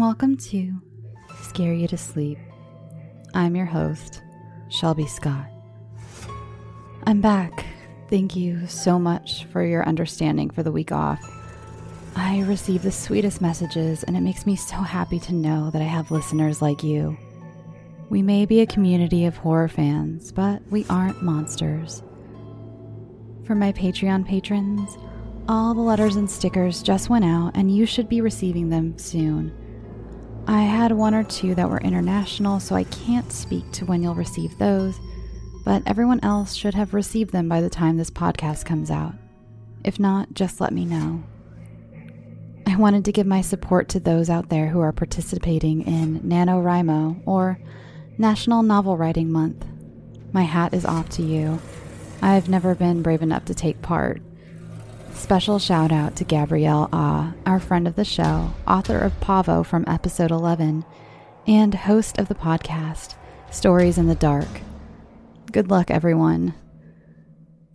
welcome to Scare You to Sleep. I'm your host, Shelby Scott. I'm back. Thank you so much for your understanding for the week off. I receive the sweetest messages, and it makes me so happy to know that I have listeners like you. We may be a community of horror fans, but we aren't monsters. For my Patreon patrons, all the letters and stickers just went out, and you should be receiving them soon. I had one or two that were international, so I can't speak to when you'll receive those, but everyone else should have received them by the time this podcast comes out. If not, just let me know. I wanted to give my support to those out there who are participating in NaNoWriMo or National Novel Writing Month. My hat is off to you. I've never been brave enough to take part, Special shout out to Gabrielle Ah, our friend of the show, author of Pavo from episode 11, and host of the podcast, Stories in the Dark. Good luck, everyone.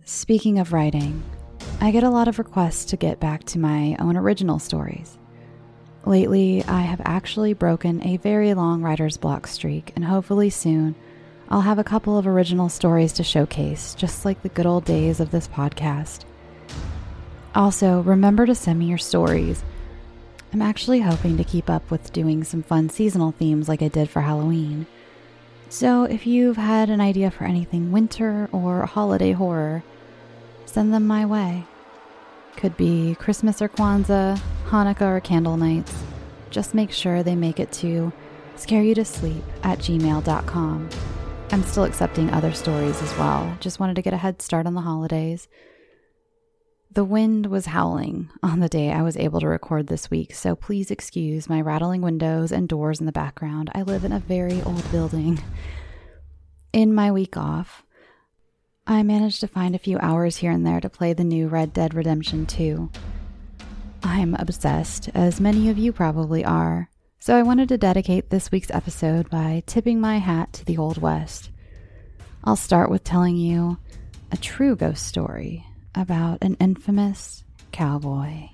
Speaking of writing, I get a lot of requests to get back to my own original stories. Lately, I have actually broken a very long writer's block streak, and hopefully soon I'll have a couple of original stories to showcase, just like the good old days of this podcast. Also, remember to send me your stories. I'm actually hoping to keep up with doing some fun seasonal themes like I did for Halloween. So, if you've had an idea for anything winter or holiday horror, send them my way. Could be Christmas or Kwanzaa, Hanukkah or candle nights. Just make sure they make it to scareyoutosleep at gmail.com. I'm still accepting other stories as well. Just wanted to get a head start on the holidays. The wind was howling on the day I was able to record this week, so please excuse my rattling windows and doors in the background. I live in a very old building. In my week off, I managed to find a few hours here and there to play the new Red Dead Redemption 2. I'm obsessed, as many of you probably are, so I wanted to dedicate this week's episode by tipping my hat to the Old West. I'll start with telling you a true ghost story about an infamous cowboy.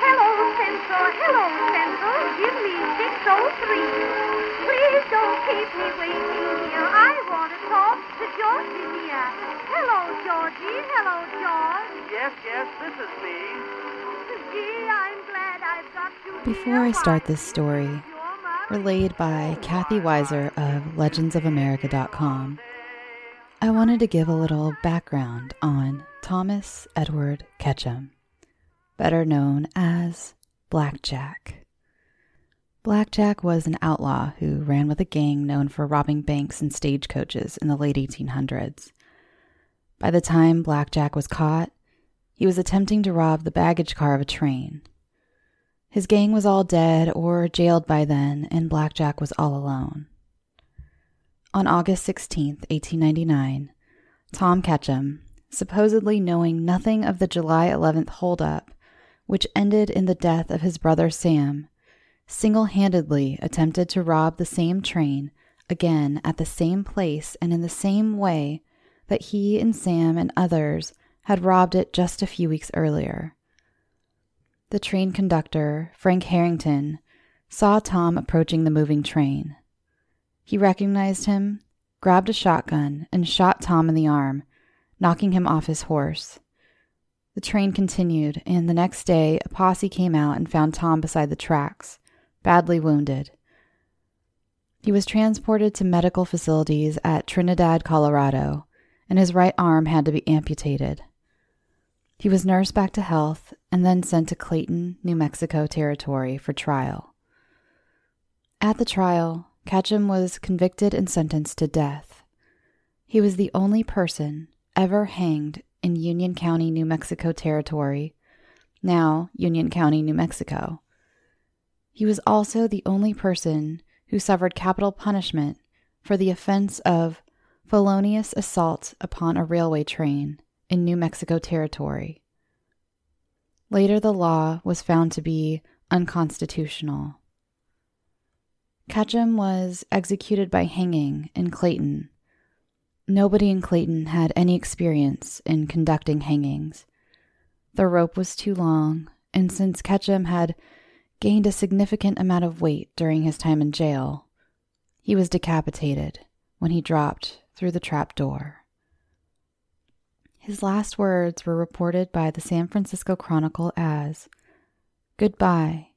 Hello, Central. Hello, Central. Give me 603. Please don't keep me waiting here. I to Georgie here. Hello, Georgie. Hello, George. Yes, yes, this is me. Gee, I'm glad I've got you Before I start this story, relayed by Kathy Weiser of legendsofamerica.com, I wanted to give a little background on Thomas Edward Ketchum, better known as Blackjack. Blackjack was an outlaw who ran with a gang known for robbing banks and stagecoaches in the late 1800s. By the time Blackjack was caught, he was attempting to rob the baggage car of a train. His gang was all dead or jailed by then, and Blackjack was all alone. On August 16, 1899, Tom Ketchum, supposedly knowing nothing of the July 11th holdup, which ended in the death of his brother Sam, single handedly attempted to rob the same train again at the same place and in the same way that he and Sam and others had robbed it just a few weeks earlier. The train conductor, Frank Harrington, saw Tom approaching the moving train. He recognized him, grabbed a shotgun, and shot Tom in the arm, knocking him off his horse. The train continued, and the next day a posse came out and found Tom beside the tracks, badly wounded. He was transported to medical facilities at Trinidad, Colorado, and his right arm had to be amputated. He was nursed back to health and then sent to Clayton, New Mexico Territory for trial. At the trial, Ketchum was convicted and sentenced to death. He was the only person ever hanged in Union County, New Mexico Territory, now Union County, New Mexico. He was also the only person who suffered capital punishment for the offense of felonious assault upon a railway train in New Mexico Territory. Later, the law was found to be unconstitutional. Ketchum was executed by hanging in Clayton. Nobody in Clayton had any experience in conducting hangings. The rope was too long, and since Ketchum had gained a significant amount of weight during his time in jail, he was decapitated when he dropped through the trap door. His last words were reported by the San Francisco Chronicle as Goodbye.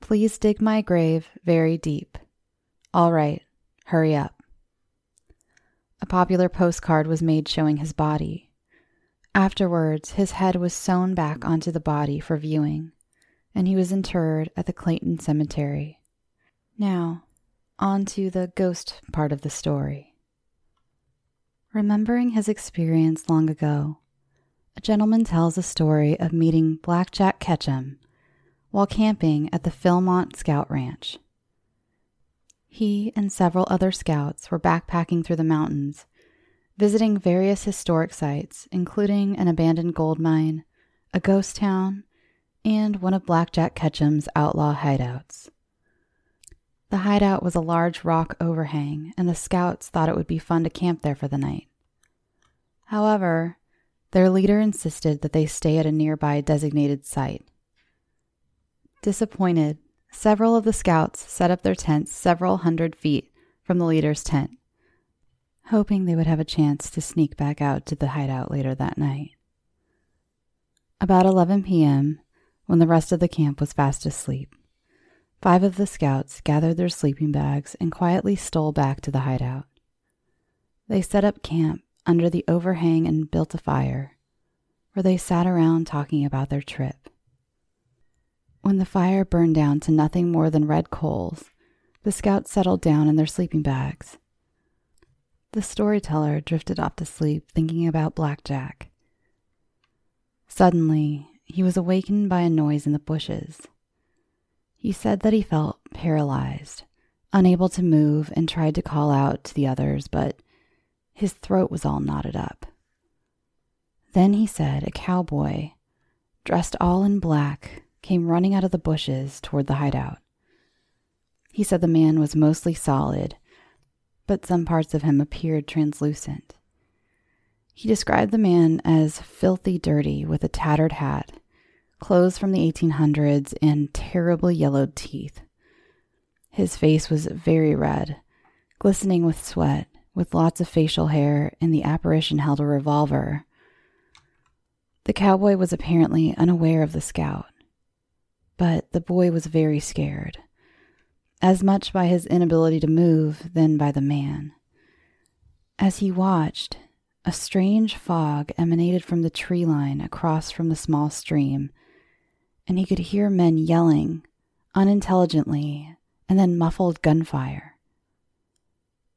Please dig my grave very deep. All right, hurry up. A popular postcard was made showing his body. Afterwards, his head was sewn back onto the body for viewing, and he was interred at the Clayton Cemetery. Now, on to the ghost part of the story. Remembering his experience long ago, a gentleman tells a story of meeting Blackjack Ketchum while camping at the Philmont Scout Ranch. He and several other scouts were backpacking through the mountains, visiting various historic sites, including an abandoned gold mine, a ghost town, and one of Blackjack Ketchum's outlaw hideouts. The hideout was a large rock overhang, and the scouts thought it would be fun to camp there for the night. However, their leader insisted that they stay at a nearby designated site. Disappointed, several of the scouts set up their tents several hundred feet from the leader's tent, hoping they would have a chance to sneak back out to the hideout later that night. About 11 p.m., when the rest of the camp was fast asleep, Five of the scouts gathered their sleeping bags and quietly stole back to the hideout. They set up camp under the overhang and built a fire, where they sat around talking about their trip. When the fire burned down to nothing more than red coals, the scouts settled down in their sleeping bags. The storyteller drifted off to sleep thinking about Blackjack. Suddenly, he was awakened by a noise in the bushes. He said that he felt paralyzed, unable to move, and tried to call out to the others, but his throat was all knotted up. Then he said a cowboy, dressed all in black, came running out of the bushes toward the hideout. He said the man was mostly solid, but some parts of him appeared translucent. He described the man as filthy dirty with a tattered hat clothes from the 1800s, and terribly yellowed teeth. His face was very red, glistening with sweat, with lots of facial hair, and the apparition held a revolver. The cowboy was apparently unaware of the scout, but the boy was very scared, as much by his inability to move than by the man. As he watched, a strange fog emanated from the tree line across from the small stream and he could hear men yelling unintelligently and then muffled gunfire.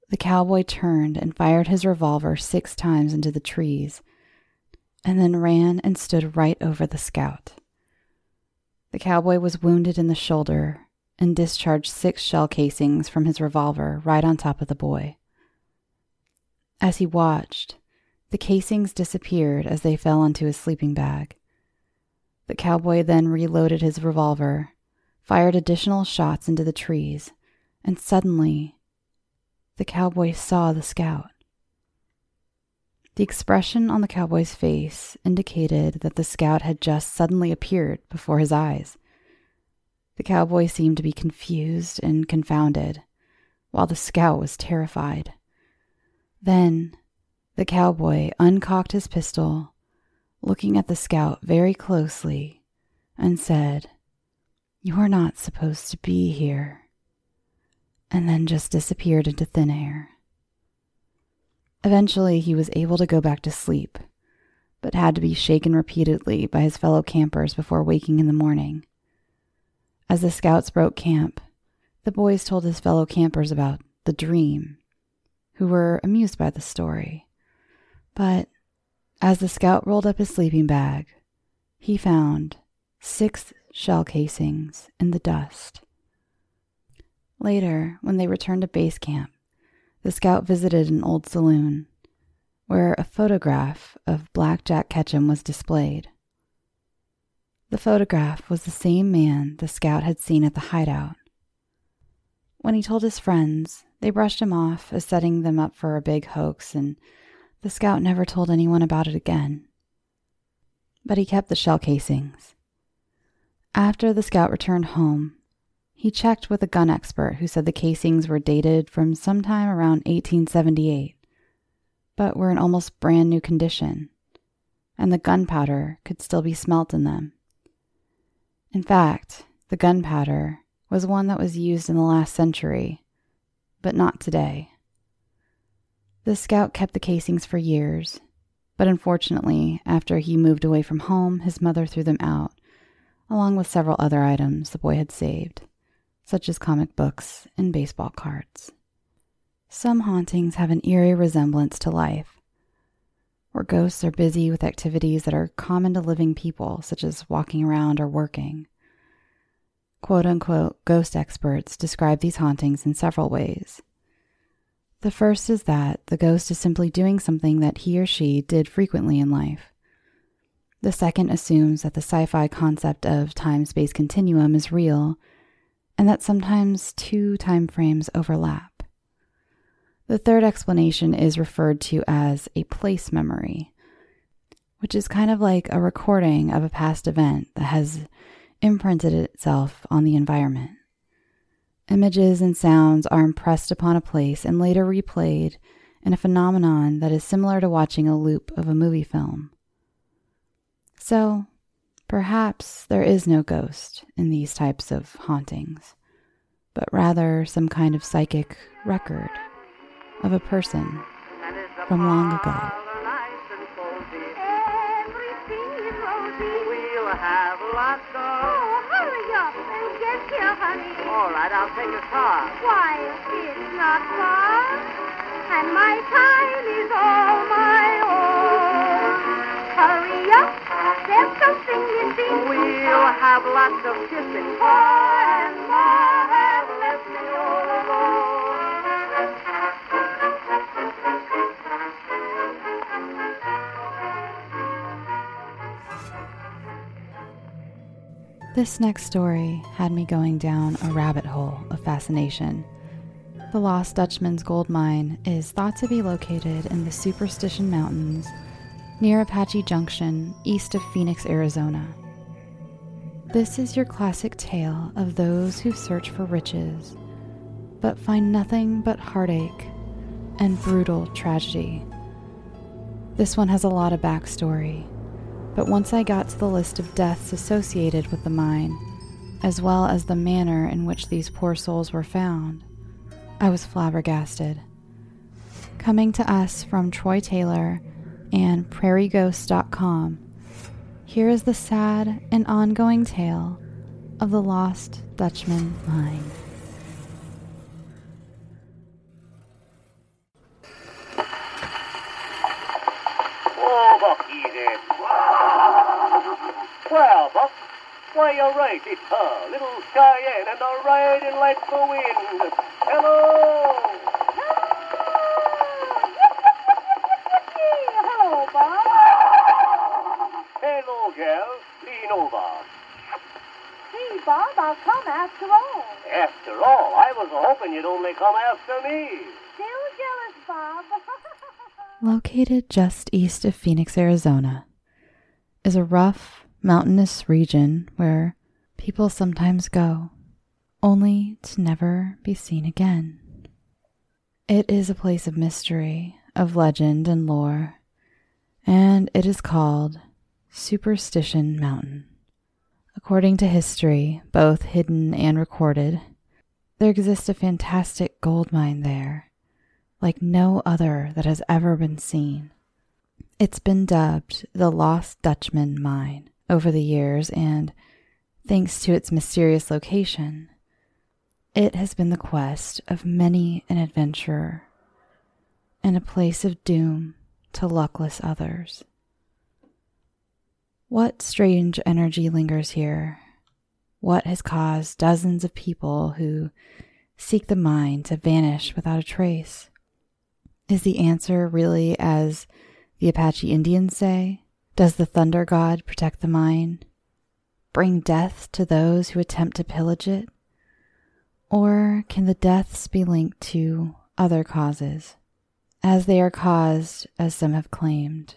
The cowboy turned and fired his revolver six times into the trees, and then ran and stood right over the scout. The cowboy was wounded in the shoulder and discharged six shell casings from his revolver right on top of the boy. As he watched, the casings disappeared as they fell onto his sleeping bag. The cowboy then reloaded his revolver, fired additional shots into the trees, and suddenly the cowboy saw the scout. The expression on the cowboy's face indicated that the scout had just suddenly appeared before his eyes. The cowboy seemed to be confused and confounded, while the scout was terrified. Then the cowboy uncocked his pistol looking at the scout very closely, and said, You are not supposed to be here, and then just disappeared into thin air. Eventually, he was able to go back to sleep, but had to be shaken repeatedly by his fellow campers before waking in the morning. As the scouts broke camp, the boys told his fellow campers about the dream, who were amused by the story. But as the scout rolled up his sleeping bag, he found six shell casings in the dust. Later, when they returned to base camp, the scout visited an old saloon where a photograph of Black Jack Ketchum was displayed. The photograph was the same man the scout had seen at the hideout. When he told his friends, they brushed him off as setting them up for a big hoax, and the scout never told anyone about it again. But he kept the shell casings. After the scout returned home, he checked with a gun expert who said the casings were dated from sometime around 1878, but were in almost brand new condition, and the gunpowder could still be smelt in them. In fact, the gunpowder was one that was used in the last century, but not today. The scout kept the casings for years, but unfortunately, after he moved away from home, his mother threw them out, along with several other items the boy had saved, such as comic books and baseball cards. Some hauntings have an eerie resemblance to life, where ghosts are busy with activities that are common to living people, such as walking around or working. Quote unquote ghost experts describe these hauntings in several ways. The first is that the ghost is simply doing something that he or she did frequently in life. The second assumes that the sci fi concept of time space continuum is real and that sometimes two time frames overlap. The third explanation is referred to as a place memory, which is kind of like a recording of a past event that has imprinted itself on the environment. Images and sounds are impressed upon a place and later replayed in a phenomenon that is similar to watching a loop of a movie film. So, perhaps there is no ghost in these types of hauntings, but rather some kind of psychic record of a person from long ago. have lots of... honey. All right, I'll take a car. Why, it's not far. And my time is all my own. Hurry up, there's something missing. We'll have lots of kissing. Oh, and more This next story had me going down a rabbit hole of fascination. The Lost Dutchman's gold mine is thought to be located in the Superstition Mountains near Apache Junction, east of Phoenix, Arizona. This is your classic tale of those who search for riches, but find nothing but heartache and brutal tragedy. This one has a lot of backstory, but once I got to the list of deaths associated with the mine, as well as the manner in which these poor souls were found, I was flabbergasted. Coming to us from Troy Taylor and prairieghosts.com, here is the sad and ongoing tale of the lost Dutchman mine. 12. why by your right, it's little Cheyenne, and i ride in like the wind. Hello! Hello, Bob. Hello, girl. Lean over. Gee, Bob, I'll come after all. After all? I was hoping you'd only come after me. Still jealous, Bob. Located just east of Phoenix, Arizona, is a rough, mountainous region where people sometimes go, only to never be seen again. It is a place of mystery, of legend and lore, and it is called Superstition Mountain. According to history, both hidden and recorded, there exists a fantastic gold mine there like no other that has ever been seen. It's been dubbed the Lost Dutchman Mine over the years, and thanks to its mysterious location, it has been the quest of many an adventurer and a place of doom to luckless others. What strange energy lingers here? What has caused dozens of people who seek the mine to vanish without a trace? Is the answer really as the Apache Indians say? Does the thunder god protect the mine? bring death to those who attempt to pillage it? Or can the deaths be linked to other causes, as they are caused, as some have claimed,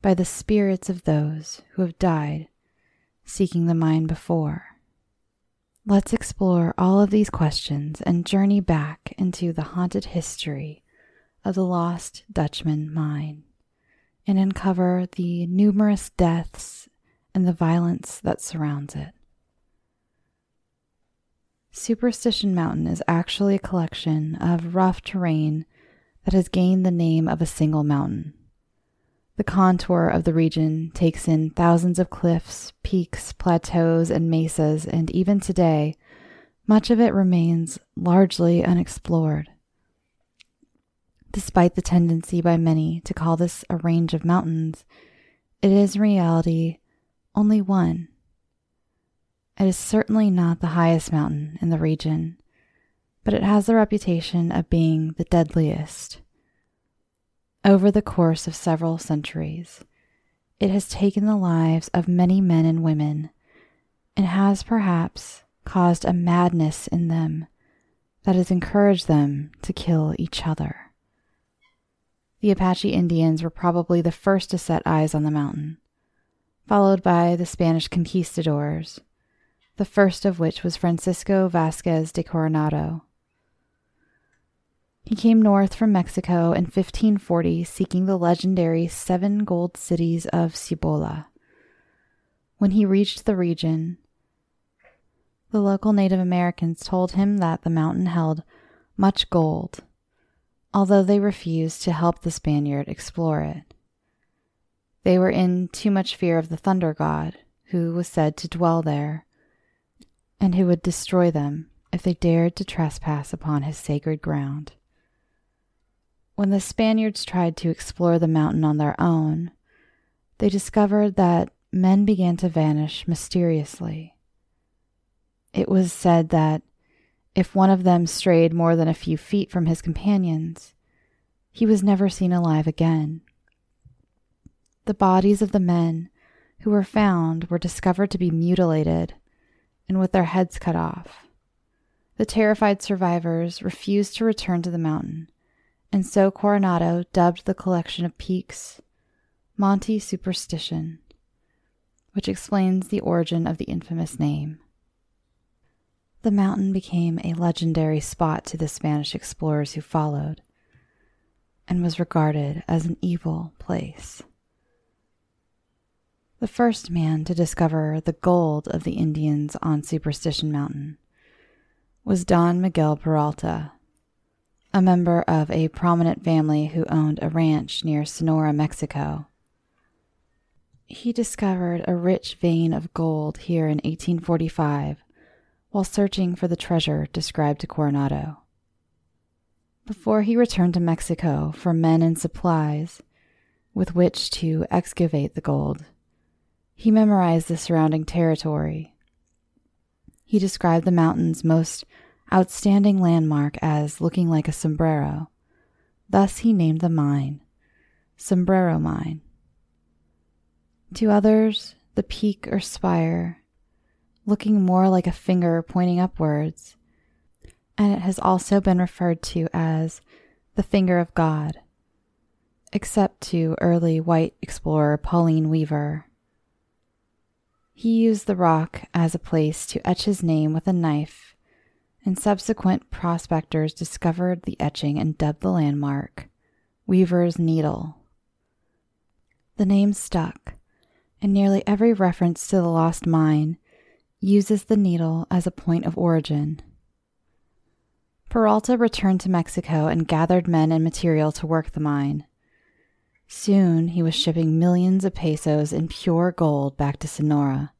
by the spirits of those who have died seeking the mine before? Let's explore all of these questions and journey back into the haunted history of the lost Dutchman mine and uncover the numerous deaths and the violence that surrounds it. Superstition Mountain is actually a collection of rough terrain that has gained the name of a single mountain. The contour of the region takes in thousands of cliffs, peaks, plateaus, and mesas, and even today, much of it remains largely unexplored. Despite the tendency by many to call this a range of mountains, it is in reality only one it is certainly not the highest mountain in the region, but it has the reputation of being the deadliest. Over the course of several centuries, it has taken the lives of many men and women and has perhaps caused a madness in them that has encouraged them to kill each other. The Apache Indians were probably the first to set eyes on the mountain, followed by the Spanish conquistadors the first of which was Francisco Vasquez de Coronado. He came north from Mexico in 1540 seeking the legendary seven gold cities of Cibola. When he reached the region, the local Native Americans told him that the mountain held much gold, although they refused to help the Spaniard explore it. They were in too much fear of the thunder god, who was said to dwell there, and who would destroy them if they dared to trespass upon his sacred ground. When the Spaniards tried to explore the mountain on their own, they discovered that men began to vanish mysteriously. It was said that if one of them strayed more than a few feet from his companions, he was never seen alive again. The bodies of the men who were found were discovered to be mutilated and with their heads cut off. The terrified survivors refused to return to the mountain, and so Coronado dubbed the collection of peaks Monte Superstition, which explains the origin of the infamous name. The mountain became a legendary spot to the Spanish explorers who followed, and was regarded as an evil place. The first man to discover the gold of the Indians on Superstition Mountain was Don Miguel Peralta, a member of a prominent family who owned a ranch near Sonora, Mexico. He discovered a rich vein of gold here in 1845 while searching for the treasure described to Coronado. Before he returned to Mexico for men and supplies with which to excavate the gold, he memorized the surrounding territory. He described the mountain's most outstanding landmark as looking like a sombrero. Thus he named the mine Sombrero Mine. To others, the peak or spire, looking more like a finger pointing upwards, and it has also been referred to as the finger of God, except to early white explorer Pauline Weaver. He used the rock as a place to etch his name with a knife, and subsequent prospectors discovered the etching and dubbed the landmark Weaver's Needle. The name stuck, and nearly every reference to the lost mine uses the needle as a point of origin. Peralta returned to Mexico and gathered men and material to work the mine. Soon he was shipping millions of pesos in pure gold back to Sonora.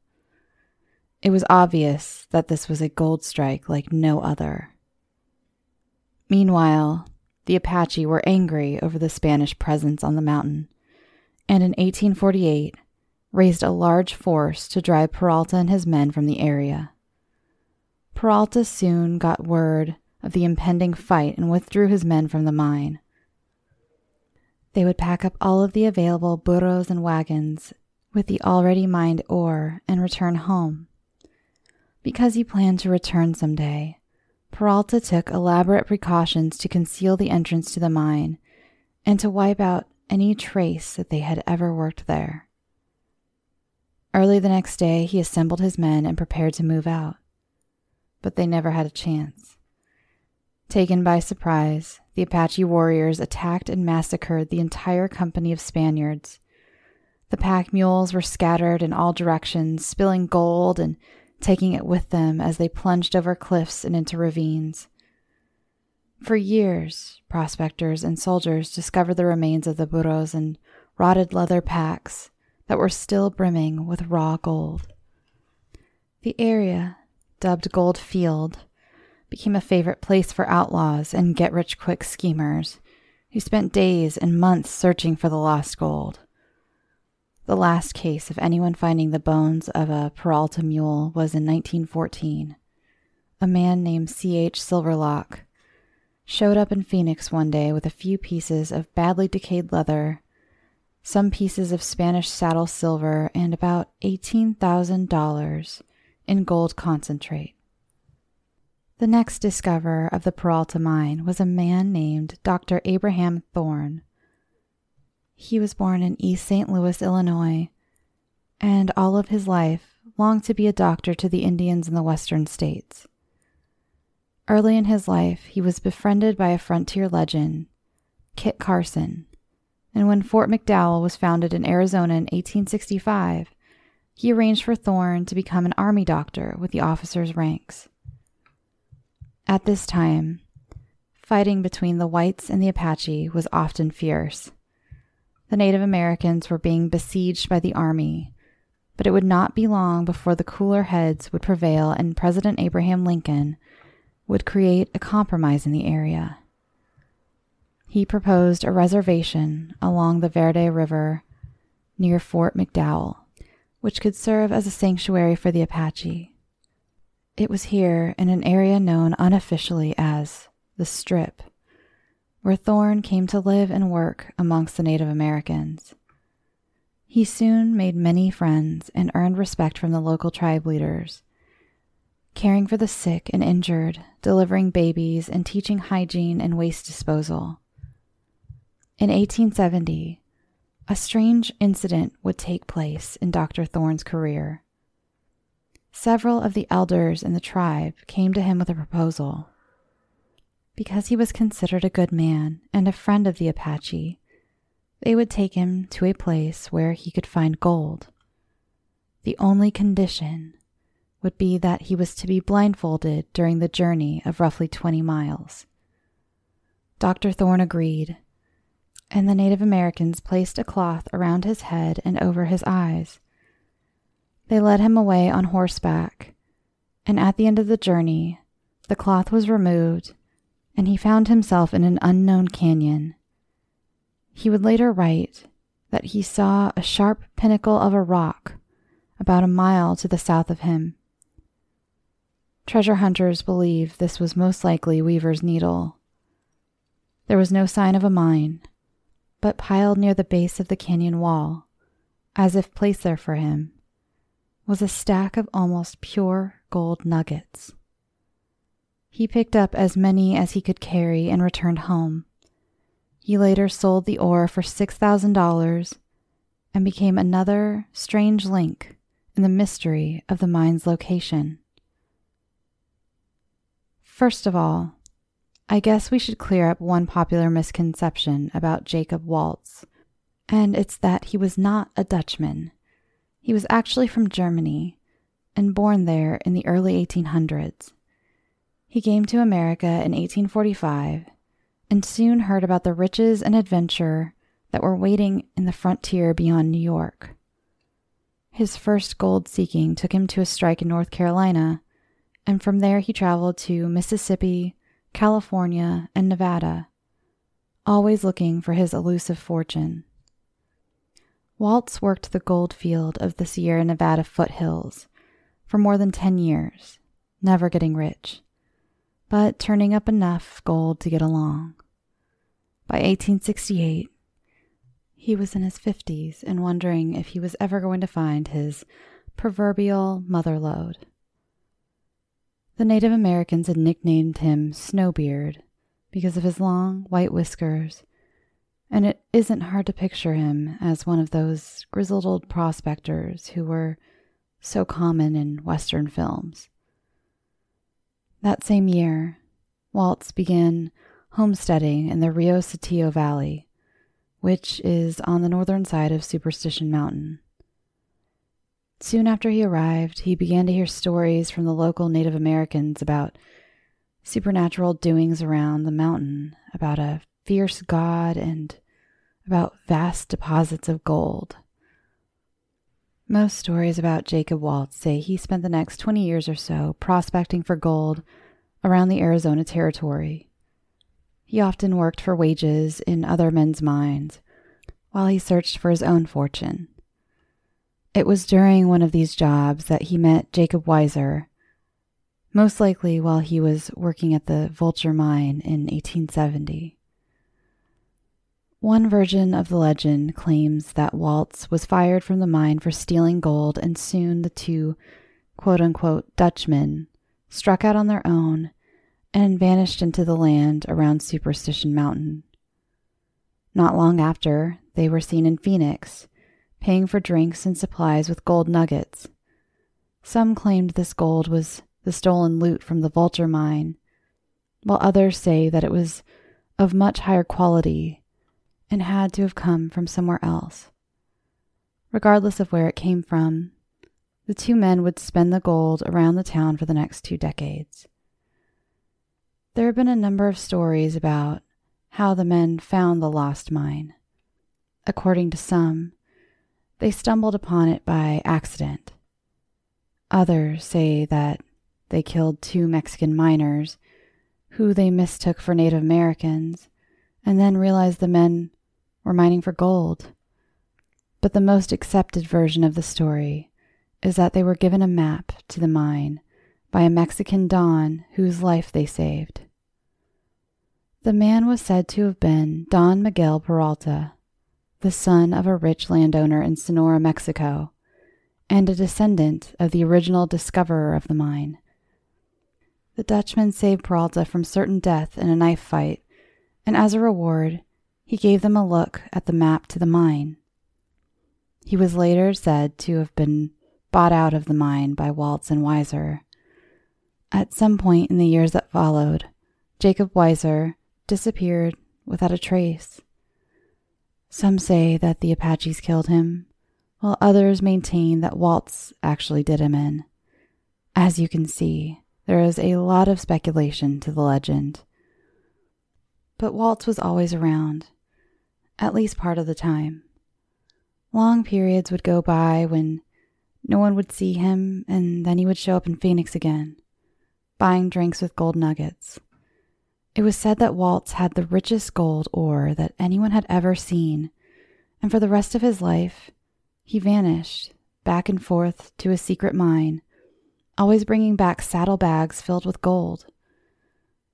It was obvious that this was a gold strike like no other. Meanwhile, the Apache were angry over the Spanish presence on the mountain, and in 1848 raised a large force to drive Peralta and his men from the area. Peralta soon got word of the impending fight and withdrew his men from the mine. They would pack up all of the available burros and wagons with the already mined ore and return home. Because he planned to return someday, Peralta took elaborate precautions to conceal the entrance to the mine and to wipe out any trace that they had ever worked there. Early the next day, he assembled his men and prepared to move out. But they never had a chance. Taken by surprise, the Apache warriors attacked and massacred the entire company of Spaniards. The pack mules were scattered in all directions, spilling gold and taking it with them as they plunged over cliffs and into ravines. For years, prospectors and soldiers discovered the remains of the burros and rotted leather packs that were still brimming with raw gold. The area, dubbed Gold Field, became a favorite place for outlaws and get rich quick schemers who spent days and months searching for the lost gold. The last case of anyone finding the bones of a Peralta mule was in 1914. A man named C.H. Silverlock showed up in Phoenix one day with a few pieces of badly decayed leather, some pieces of Spanish saddle silver, and about $18,000 in gold concentrate. The next discoverer of the Peralta mine was a man named Dr. Abraham Thorne. He was born in East St. Louis, Illinois, and all of his life longed to be a doctor to the Indians in the western states. Early in his life, he was befriended by a frontier legend, Kit Carson, and when Fort McDowell was founded in Arizona in 1865, he arranged for Thorne to become an army doctor with the officer's ranks. At this time, fighting between the whites and the Apache was often fierce. The Native Americans were being besieged by the army, but it would not be long before the cooler heads would prevail and President Abraham Lincoln would create a compromise in the area. He proposed a reservation along the Verde River near Fort McDowell, which could serve as a sanctuary for the Apache. It was here, in an area known unofficially as the Strip, where Thorne came to live and work amongst the Native Americans. He soon made many friends and earned respect from the local tribe leaders, caring for the sick and injured, delivering babies, and teaching hygiene and waste disposal. In 1870, a strange incident would take place in Dr. Thorne's career. Several of the elders in the tribe came to him with a proposal. Because he was considered a good man and a friend of the Apache, they would take him to a place where he could find gold. The only condition would be that he was to be blindfolded during the journey of roughly 20 miles. Dr. Thorne agreed, and the Native Americans placed a cloth around his head and over his eyes. They led him away on horseback, and at the end of the journey, the cloth was removed, and he found himself in an unknown canyon. He would later write that he saw a sharp pinnacle of a rock about a mile to the south of him. Treasure hunters believe this was most likely Weaver's Needle. There was no sign of a mine, but piled near the base of the canyon wall, as if placed there for him, was a stack of almost pure gold nuggets. He picked up as many as he could carry and returned home. He later sold the ore for $6,000 and became another strange link in the mystery of the mine's location. First of all, I guess we should clear up one popular misconception about Jacob Waltz, and it's that he was not a Dutchman. He was actually from Germany and born there in the early 1800s. He came to America in 1845 and soon heard about the riches and adventure that were waiting in the frontier beyond New York. His first gold seeking took him to a strike in North Carolina, and from there he traveled to Mississippi, California, and Nevada, always looking for his elusive fortune. Waltz worked the gold field of the Sierra Nevada foothills for more than 10 years, never getting rich, but turning up enough gold to get along. By 1868, He was in his 50s and wondering if he was ever going to find his proverbial mother lode. The Native Americans had nicknamed him Snowbeard because of his long white whiskers, and it isn't hard to picture him as one of those grizzled old prospectors who were so common in Western films. That same year, Waltz began homesteading in the Rio Salado Valley, which is on the northern side of Superstition Mountain. Soon after he arrived, he began to hear stories from the local Native Americans about supernatural doings around the mountain, about a fierce god, and about vast deposits of gold. Most stories about Jacob Waltz say he spent the next 20 years or so prospecting for gold around the Arizona Territory. He often worked for wages in other men's mines while he searched for his own fortune. It was during one of these jobs that he met Jacob Weiser, most likely while he was working at the Vulture Mine in 1870. One version of the legend claims that Waltz was fired from the mine for stealing gold, and soon the two quote unquote Dutchmen struck out on their own and vanished into the land around Superstition Mountain. Not long after, they were seen in Phoenix paying for drinks and supplies with gold nuggets. Some claimed this gold was the stolen loot from the vulture mine, while others say that it was of much higher quality and had to have come from somewhere else. Regardless of where it came from, the two men would spend the gold around the town for the next two decades. There have been a number of stories about how the men found the lost mine. According to some, they stumbled upon it by accident. Others say that they killed two Mexican miners who they mistook for Native Americans and then realized the men were mining for gold. But the most accepted version of the story is that they were given a map to the mine by a Mexican Don whose life they saved. The man was said to have been Don Miguel Peralta, the son of a rich landowner in Sonora, Mexico, and a descendant of the original discoverer of the mine. The Dutchman saved Peralta from certain death in a knife fight, and as a reward, he gave them a look at the map to the mine. He was later said to have been bought out of the mine by Waltz and Weiser. At some point in the years that followed, Jacob Weiser disappeared without a trace. Some say that the Apaches killed him, while others maintain that Waltz actually did him in. As you can see, there is a lot of speculation to the legend. But Waltz was always around, at least part of the time. Long periods would go by when no one would see him, and then he would show up in Phoenix again, buying drinks with gold nuggets. It was said that Waltz had the richest gold ore that anyone had ever seen, and for the rest of his life, he vanished back and forth to a secret mine, always bringing back saddlebags filled with gold.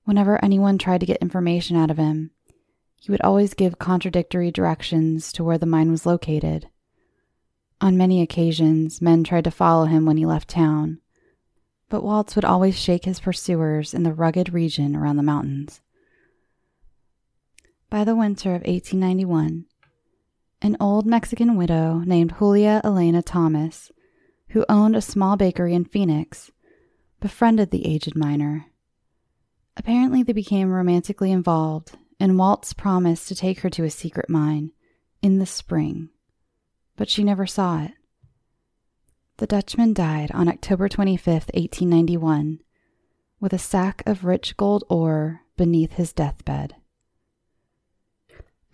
Whenever anyone tried to get information out of him, he would always give contradictory directions to where the mine was located. On many occasions, men tried to follow him when he left town, but Waltz would always shake his pursuers in the rugged region around the mountains. By the winter of 1891, an old Mexican widow named Julia Elena Thomas, who owned a small bakery in Phoenix, befriended the aged miner. Apparently, they became romantically involved, and Waltz promised to take her to a secret mine in the spring, but she never saw it. The Dutchman died on October 25, 1891, with a sack of rich gold ore beneath his deathbed.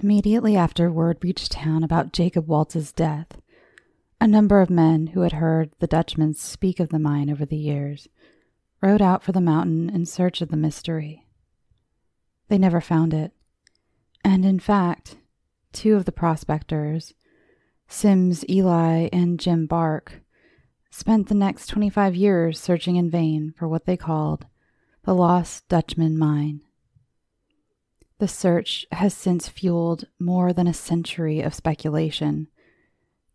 Immediately after word reached town about Jacob Waltz's death, a number of men who had heard the Dutchman speak of the mine over the years rode out for the mountain in search of the mystery. They never found it, and in fact, two of the prospectors, Sims Ely and Jim Bark, spent the next 25 years searching in vain for what they called the Lost Dutchman Mine. The search has since fueled more than a century of speculation.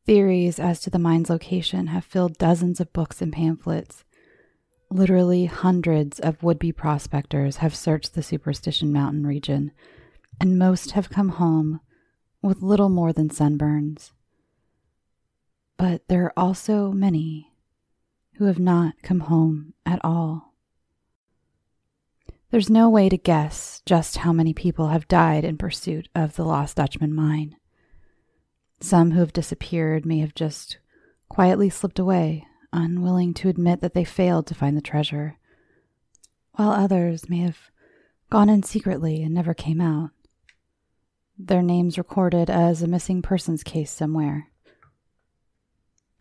Theories as to the mine's location have filled dozens of books and pamphlets. Literally hundreds of would be prospectors have searched the Superstition Mountain region, and most have come home with little more than sunburns. But there are also many who have not come home at all. There's no way to guess just how many people have died in pursuit of the Lost Dutchman mine. Some who have disappeared may have just quietly slipped away, unwilling to admit that they failed to find the treasure, while others may have gone in secretly and never came out. Their names recorded as a missing persons case somewhere.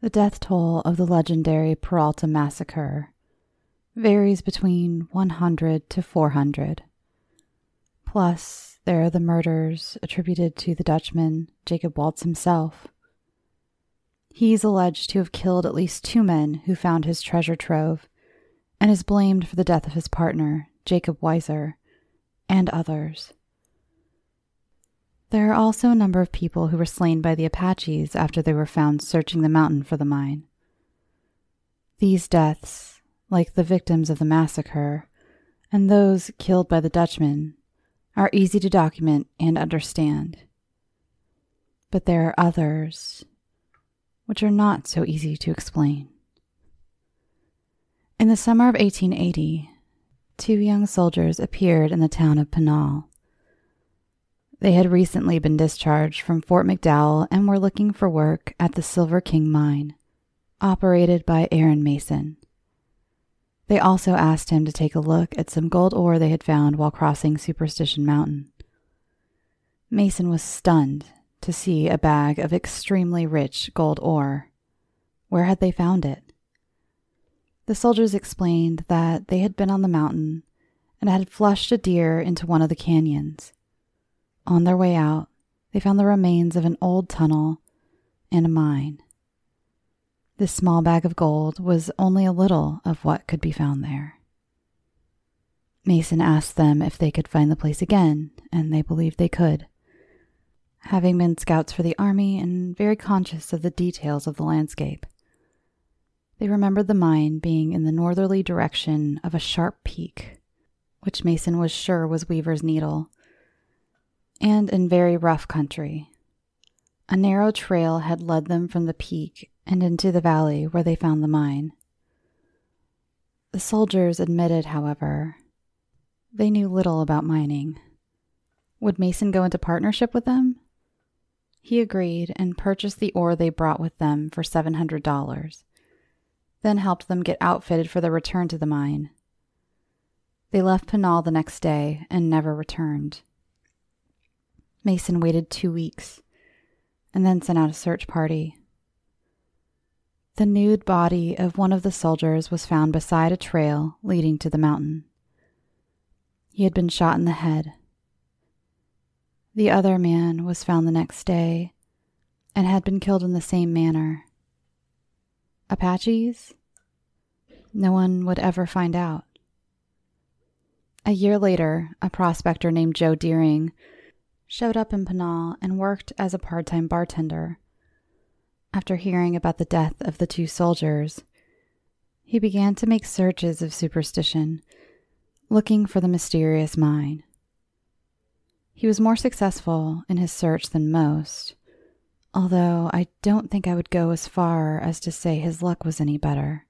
The death toll of the legendary Peralta massacre varies between 100 to 400. Plus, there are the murders attributed to the Dutchman, Jacob Waltz himself. He's alleged to have killed at least two men who found his treasure trove and is blamed for the death of his partner, Jacob Weiser, and others. There are also a number of people who were slain by the Apaches after they were found searching the mountain for the mine. These deaths like the victims of the massacre, and those killed by the Dutchmen, are easy to document and understand. But there are others which are not so easy to explain. In the summer of 1880, two young soldiers appeared in the town of Pinal. They had recently been discharged from Fort McDowell and were looking for work at the Silver King mine, operated by Aaron Mason. They also asked him to take a look at some gold ore they had found while crossing Superstition Mountain. Mason was stunned to see a bag of extremely rich gold ore. Where had they found it? The soldiers explained that they had been on the mountain and had flushed a deer into one of the canyons. On their way out, they found the remains of an old tunnel and a mine. This small bag of gold was only a little of what could be found there. Mason asked them if they could find the place again, and they believed they could. Having been scouts for the army and very conscious of the details of the landscape, they remembered the mine being in the northerly direction of a sharp peak, which Mason was sure was Weaver's Needle, and in very rough country. A narrow trail had led them from the peak and into the valley where they found the mine. The soldiers admitted, however, they knew little about mining. Would Mason go into partnership with them? He agreed and purchased the ore they brought with them for $700, then helped them get outfitted for their return to the mine. They left Pinal the next day and never returned. Mason waited two weeks and then sent out a search party. The nude body of one of the soldiers was found beside a trail leading to the mountain. He had been shot in the head. The other man was found the next day and had been killed in the same manner. Apaches? No one would ever find out. A year later, a prospector named Joe Deering showed up in Pinal and worked as a part time bartender after hearing about the death of the two soldiers, he began to make searches of superstition, looking for the mysterious mine. He was more successful in his search than most, although I don't think I would go as far as to say his luck was any better.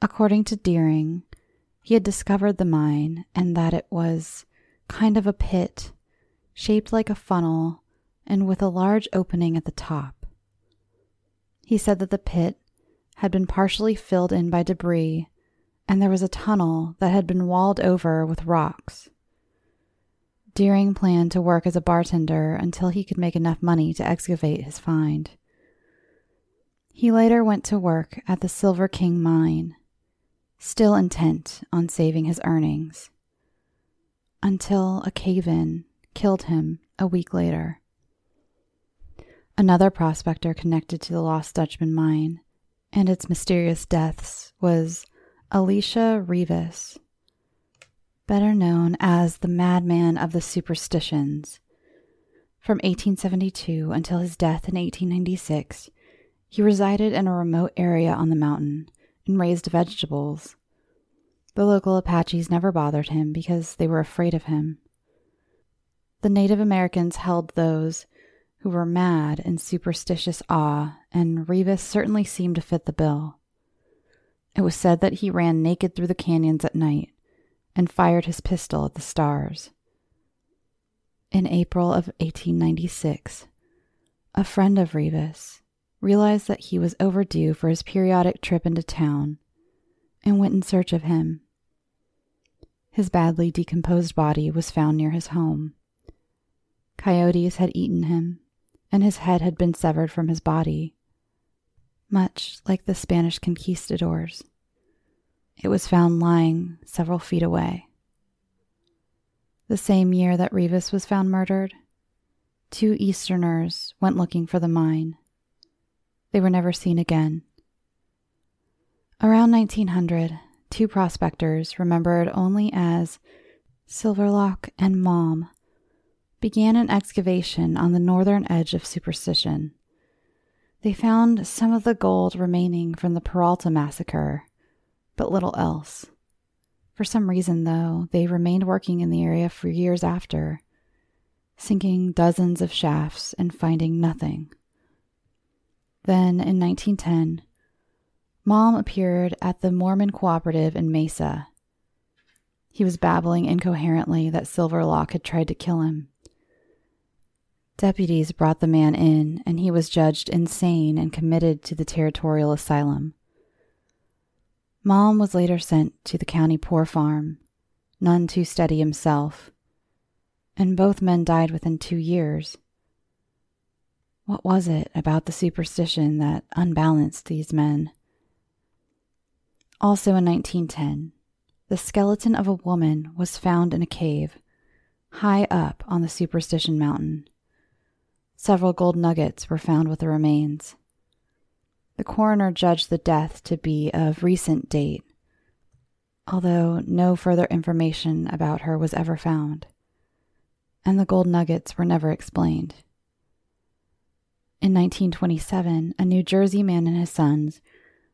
According to Deering, he had discovered the mine and that it was kind of a pit, shaped like a funnel and with a large opening at the top. He said that the pit had been partially filled in by debris, and there was a tunnel that had been walled over with rocks. Deering planned to work as a bartender until he could make enough money to excavate his find. He later went to work at the Silver King mine, still intent on saving his earnings, until a cave in killed him a week later. Another prospector connected to the Lost Dutchman mine and its mysterious deaths was Elisha Reavis. better known as the Madman of the Superstitions. From 1872 until his death in 1896, he resided in a remote area on the mountain and raised vegetables. The local Apaches never bothered him because they were afraid of him. The Native Americans held those who were mad in superstitious awe, and Reavis certainly seemed to fit the bill. It was said that he ran naked through the canyons at night and fired his pistol at the stars. In April of 1896, a friend of Reavis realized that he was overdue for his periodic trip into town and went in search of him. His badly decomposed body was found near his home. Coyotes had eaten him, and his head had been severed from his body, much like the Spanish conquistadors. It was found lying several feet away. The same year that Reavis was found murdered, two Easterners went looking for the mine. They were never seen again. Around 1900, two prospectors, remembered only as Silverlock and Mom, began an excavation on the northern edge of Superstition. They found some of the gold remaining from the Peralta massacre, but little else. For some reason, though, they remained working in the area for years after, sinking dozens of shafts and finding nothing. Then, in 1910, Mom appeared at the Mormon Cooperative in Mesa. He was babbling incoherently that Silverlock had tried to kill him. Deputies brought the man in, and he was judged insane and committed to the territorial asylum. Mom was later sent to the county poor farm, none too steady himself, and both men died within two years. What was it about the superstition that unbalanced these men? Also in 1910, the skeleton of a woman was found in a cave high up on the Superstition Mountain. Several gold nuggets were found with the remains. The coroner judged the death to be of recent date, although no further information about her was ever found, and the gold nuggets were never explained. In 1927, a New Jersey man and his sons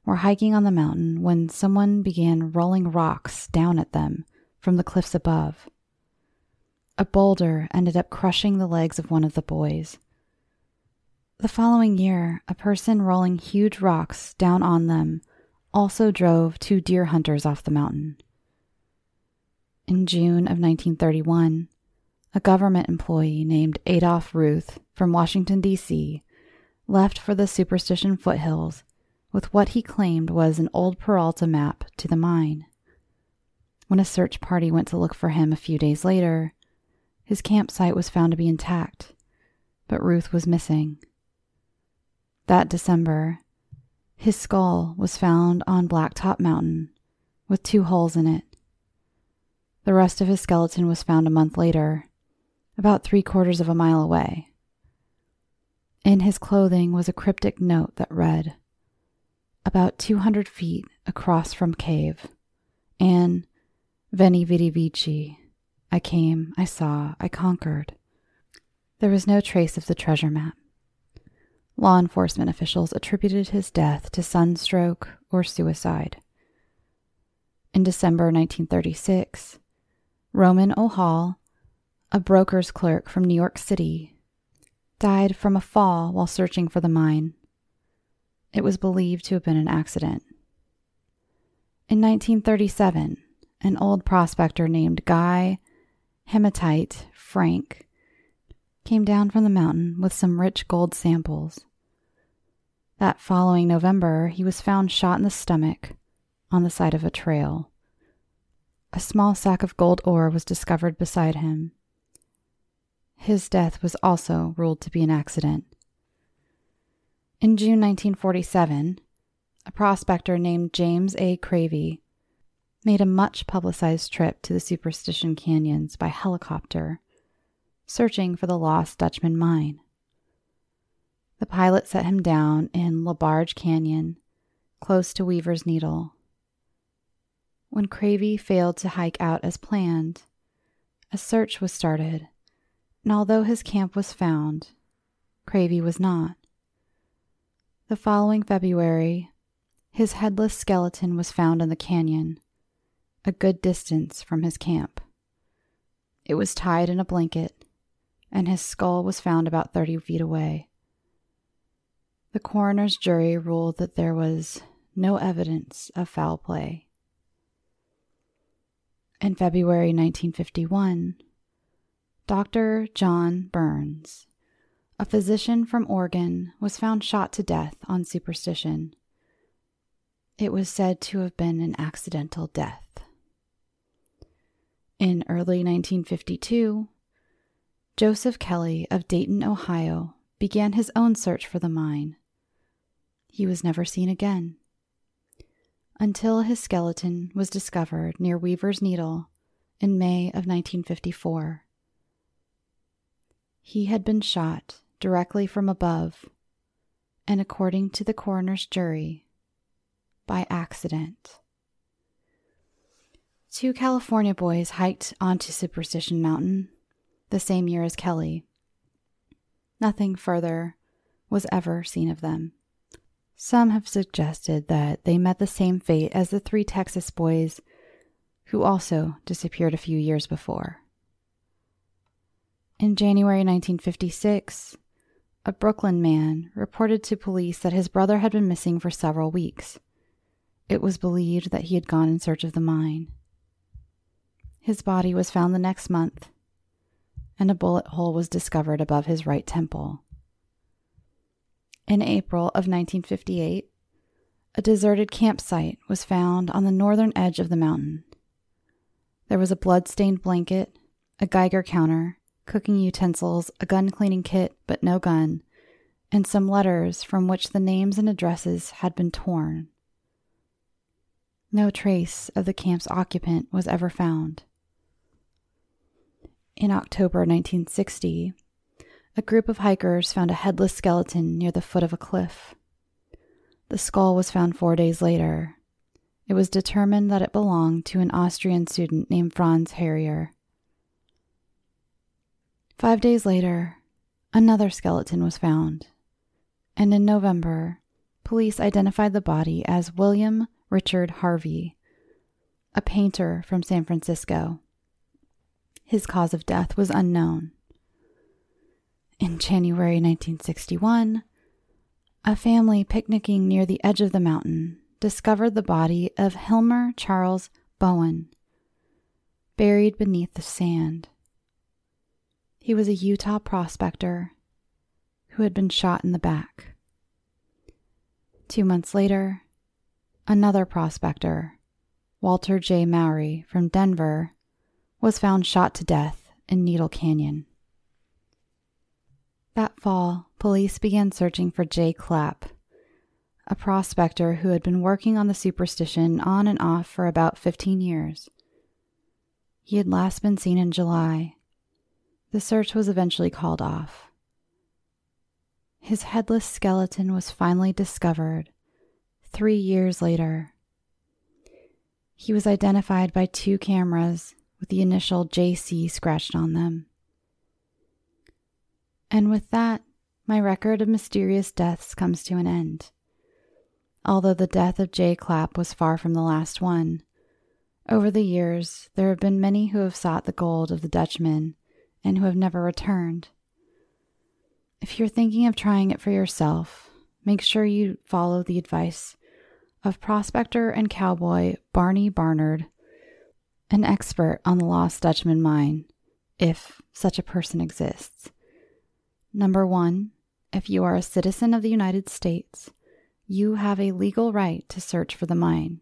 were hiking on the mountain when someone began rolling rocks down at them from the cliffs above. A boulder ended up crushing the legs of one of the boys. The following year, a person rolling huge rocks down on them also drove two deer hunters off the mountain. In June of 1931, a government employee named Adolph Ruth from Washington, D.C., left for the Superstition foothills with what he claimed was an old Peralta map to the mine. When a search party went to look for him a few days later, his campsite was found to be intact, but Ruth was missing. That December, his skull was found on Blacktop Mountain with two holes in it. The rest of his skeleton was found a month later, about three quarters of a mile away. In his clothing was a cryptic note that read, About 200 feet across from cave, and Veni Vidi Vici. I came, I saw, I conquered. There was no trace of the treasure map. Law enforcement officials attributed his death to sunstroke or suicide. In December 1936, Roman O'Hall, a broker's clerk from New York City, died from a fall while searching for the mine. It was believed to have been an accident. In 1937, an old prospector named Guy Hematite Frank came down from the mountain with some rich gold samples. That following November, he was found shot in the stomach on the side of a trail. A small sack of gold ore was discovered beside him. His death was also ruled to be an accident. In June 1947, a prospector named James A. Cravey made a much publicized trip to the Superstition Canyons by helicopter, searching for the lost Dutchman mine. The pilot set him down in LaBarge Canyon, close to Weaver's Needle. When Cravey failed to hike out as planned, a search was started, and although his camp was found, Cravey was not. The following February, his headless skeleton was found in the canyon, a good distance from his camp. It was tied in a blanket, and his skull was found about 30 feet away. The coroner's jury ruled that there was no evidence of foul play. In February 1951, Dr. John Burns, a physician from Oregon, was found shot to death on superstition. It was said to have been an accidental death. In early 1952, Joseph Kelly of Dayton, Ohio, began his own search for the mine. He was never seen again until his skeleton was discovered near Weaver's Needle in May of 1954. He had been shot directly from above, and according to the coroner's jury, by accident. Two California boys hiked onto Superstition Mountain the same year as Kelly. Nothing further was ever seen of them. Some have suggested that they met the same fate as the three Texas boys who also disappeared a few years before. In January 1956, a Brooklyn man reported to police that his brother had been missing for several weeks. It was believed that he had gone in search of the mine. His body was found the next month, and a bullet hole was discovered above his right temple. In April of 1958, a deserted campsite was found on the northern edge of the mountain. There was a blood-stained blanket, a Geiger counter, cooking utensils, a gun cleaning kit, but no gun, and some letters from which the names and addresses had been torn. No trace of the camp's occupant was ever found. In October 1960, a group of hikers found a headless skeleton near the foot of a cliff. The skull was found four days later. It was determined that it belonged to an Austrian student named Franz Harrier. Five days later, another skeleton was found, and in November, police identified the body as William Richard Harvey, a painter from San Francisco. His cause of death was unknown. In January 1961, a family picnicking near the edge of the mountain discovered the body of Hilmer Charles Bowen, buried beneath the sand. He was a Utah prospector who had been shot in the back. Two months later, another prospector, Walter J. Mowry from Denver, was found shot to death in Needle Canyon. That fall, police began searching for Jay Clapp, a prospector who had been working on the superstition on and off for about 15 years. He had last been seen in July. The search was eventually called off. His headless skeleton was finally discovered three years later. He was identified by two cameras with the initial JC scratched on them. And with that, my record of mysterious deaths comes to an end. Although the death of Jay Clapp was far from the last one, over the years there have been many who have sought the gold of the Dutchman and who have never returned. If you're thinking of trying it for yourself, make sure you follow the advice of prospector and cowboy Barney Barnard an expert on the lost Dutchman mine, if such a person exists. Number one, if you are a citizen of the United States, you have a legal right to search for the mine.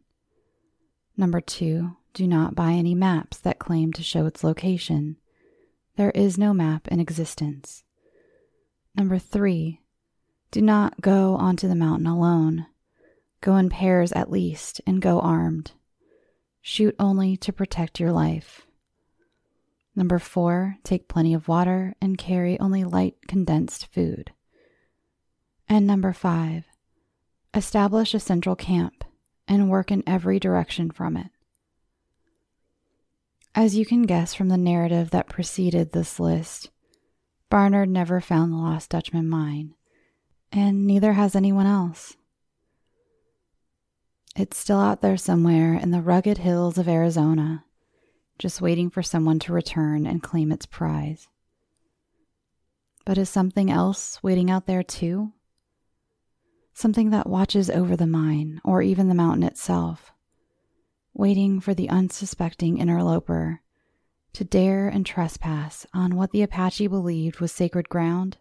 Number two, do not buy any maps that claim to show its location. There is no map in existence. Number three, do not go onto the mountain alone. Go in pairs at least and go armed. Shoot only to protect your life. Number four, take plenty of water and carry only light condensed food. And number five, establish a central camp and work in every direction from it. As you can guess from the narrative that preceded this list, Barnard never found the Lost Dutchman mine, and neither has anyone else. It's still out there somewhere in the rugged hills of Arizona, just waiting for someone to return and claim its prize. But is something else waiting out there too? Something that watches over the mine or even the mountain itself, waiting for the unsuspecting interloper to dare and trespass on what the Apache believed was sacred ground?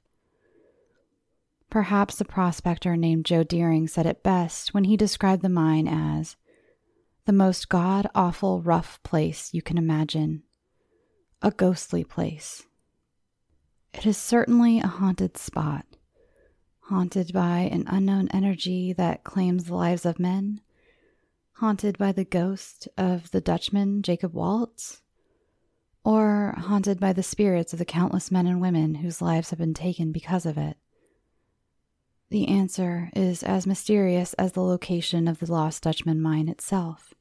Perhaps the prospector named Joe Deering said it best when he described the mine as the most god awful rough place you can imagine, a ghostly place. It is certainly a haunted spot, haunted by an unknown energy that claims the lives of men, haunted by the ghost of the Dutchman Jacob Waltz, or haunted by the spirits of the countless men and women whose lives have been taken because of it. The answer is as mysterious as the location of the Lost Dutchman mine itself.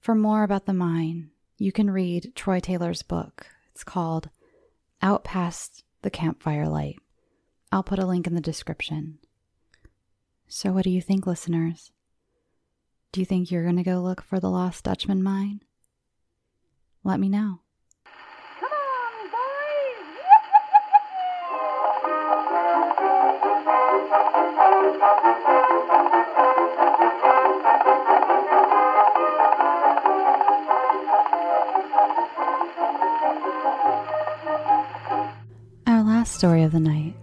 For more about the mine, you can read Troy Taylor's book. It's called Out Past the Campfire Light. I'll put a link in the description. So, what do you think, listeners? Do you think you're going to go look for the Lost Dutchman mine? Let me know. Story of the night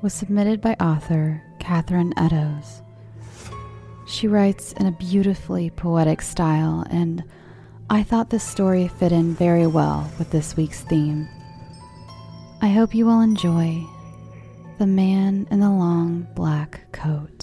was submitted by author Katharine Eddowes. She writes in a beautifully poetic style, and I thought this story fit in very well with this week's theme. I hope you will enjoy The Man in the Long Black Coat.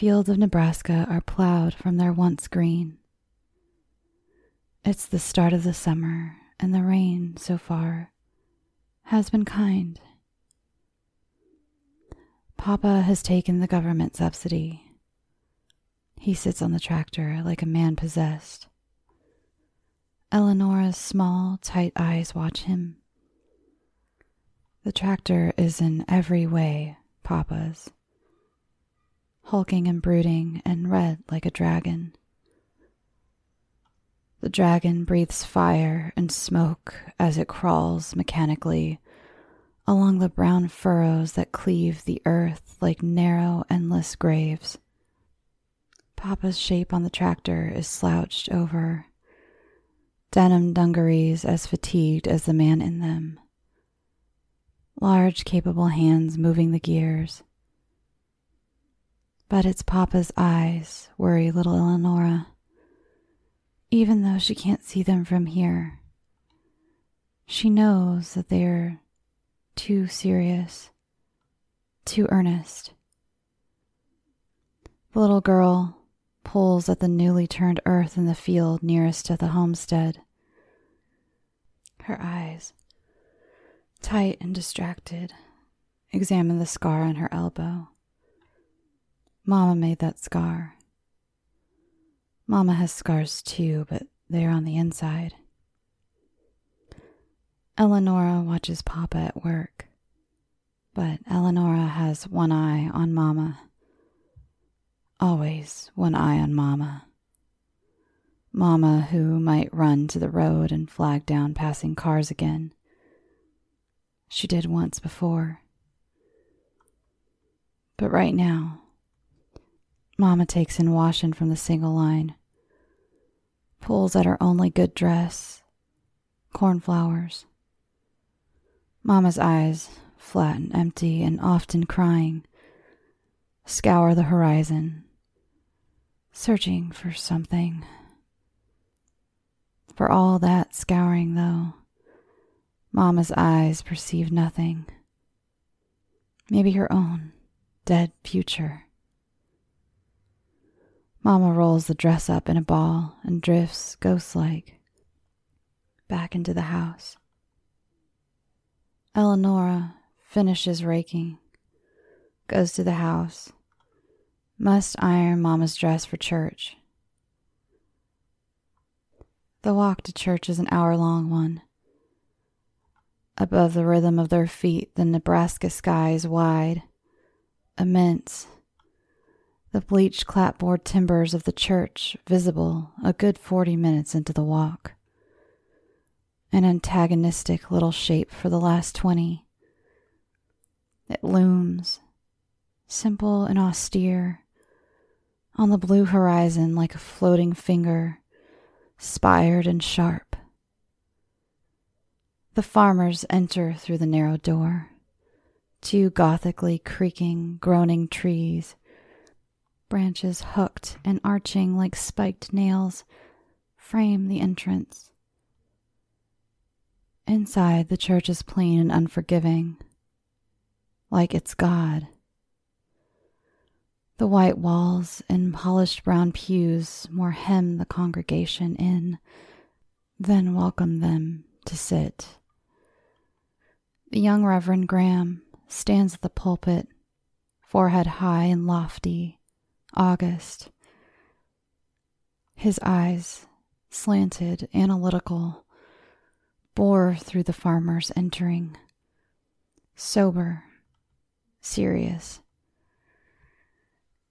Fields of Nebraska are plowed from their once green. It's the start of the summer, and the rain, so far, has been kind. Papa has taken the government subsidy. He sits on the tractor like a man possessed. Eleonora's small, tight eyes watch him. The tractor is in every way Papa's, hulking and brooding and red like a dragon. The dragon breathes fire and smoke as it crawls mechanically along the brown furrows that cleave the earth like narrow, endless graves. Papa's shape on the tractor is slouched over, denim dungarees as fatigued as the man in them. Large, capable hands moving the gears. But it's Papa's eyes worry little Eleonora even though she can't see them from here. She knows that they're too serious, too earnest. The little girl pulls at the newly turned earth in the field nearest to the homestead. Her eyes, tight and distracted, examine the scar on her elbow. Mama made that scar. Mama has scars too, but they're on the inside. Eleonora watches Papa at work, but Eleonora has one eye on Mama. Always one eye on Mama. Mama, who might run to the road and flag down passing cars again. She did once before. But right now, Mama takes in washing from the single line pulls at her only good dress cornflowers. Mama's eyes flat and empty, and often crying, scour the horizon, searching for something. For all that scouring, though, Mamma's eyes perceive nothing. Maybe her own dead future. Mamma rolls the dress up in a ball and drifts, ghost like, back into the house. Eleonora finishes raking, goes to the house, must iron Mamma's dress for church. The walk to church is an hour long one. Above the rhythm of their feet, the Nebraska sky is wide, immense the bleached clapboard timbers of the church visible a good forty minutes into the walk. An antagonistic little shape for the last twenty. It looms, simple and austere, on the blue horizon like a floating finger, spired and sharp. The farmers enter through the narrow door. Two gothically creaking, groaning trees branches hooked and arching like spiked nails frame the entrance. Inside, the church is plain and unforgiving, like its God. The white walls and polished brown pews more hem the congregation in than welcome them to sit. The young Reverend Graham stands at the pulpit, forehead high and lofty, August. His eyes, slanted, analytical, bore through the farmers entering. Sober, serious.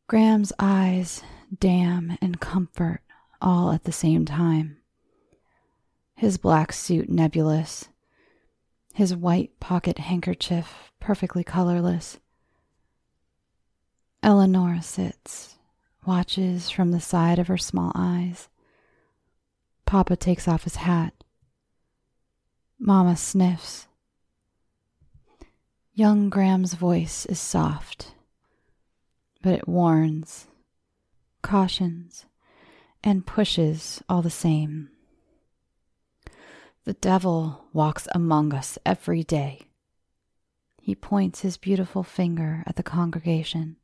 Graham's eyes damn and comfort all at the same time. His black suit nebulous, his white pocket handkerchief perfectly colorless. Eleanor sits, watches from the side of her small eyes. Papa takes off his hat. Mamma sniffs. Young Graham's voice is soft, but it warns, cautions, and pushes all the same. The devil walks among us every day. He points his beautiful finger at the congregation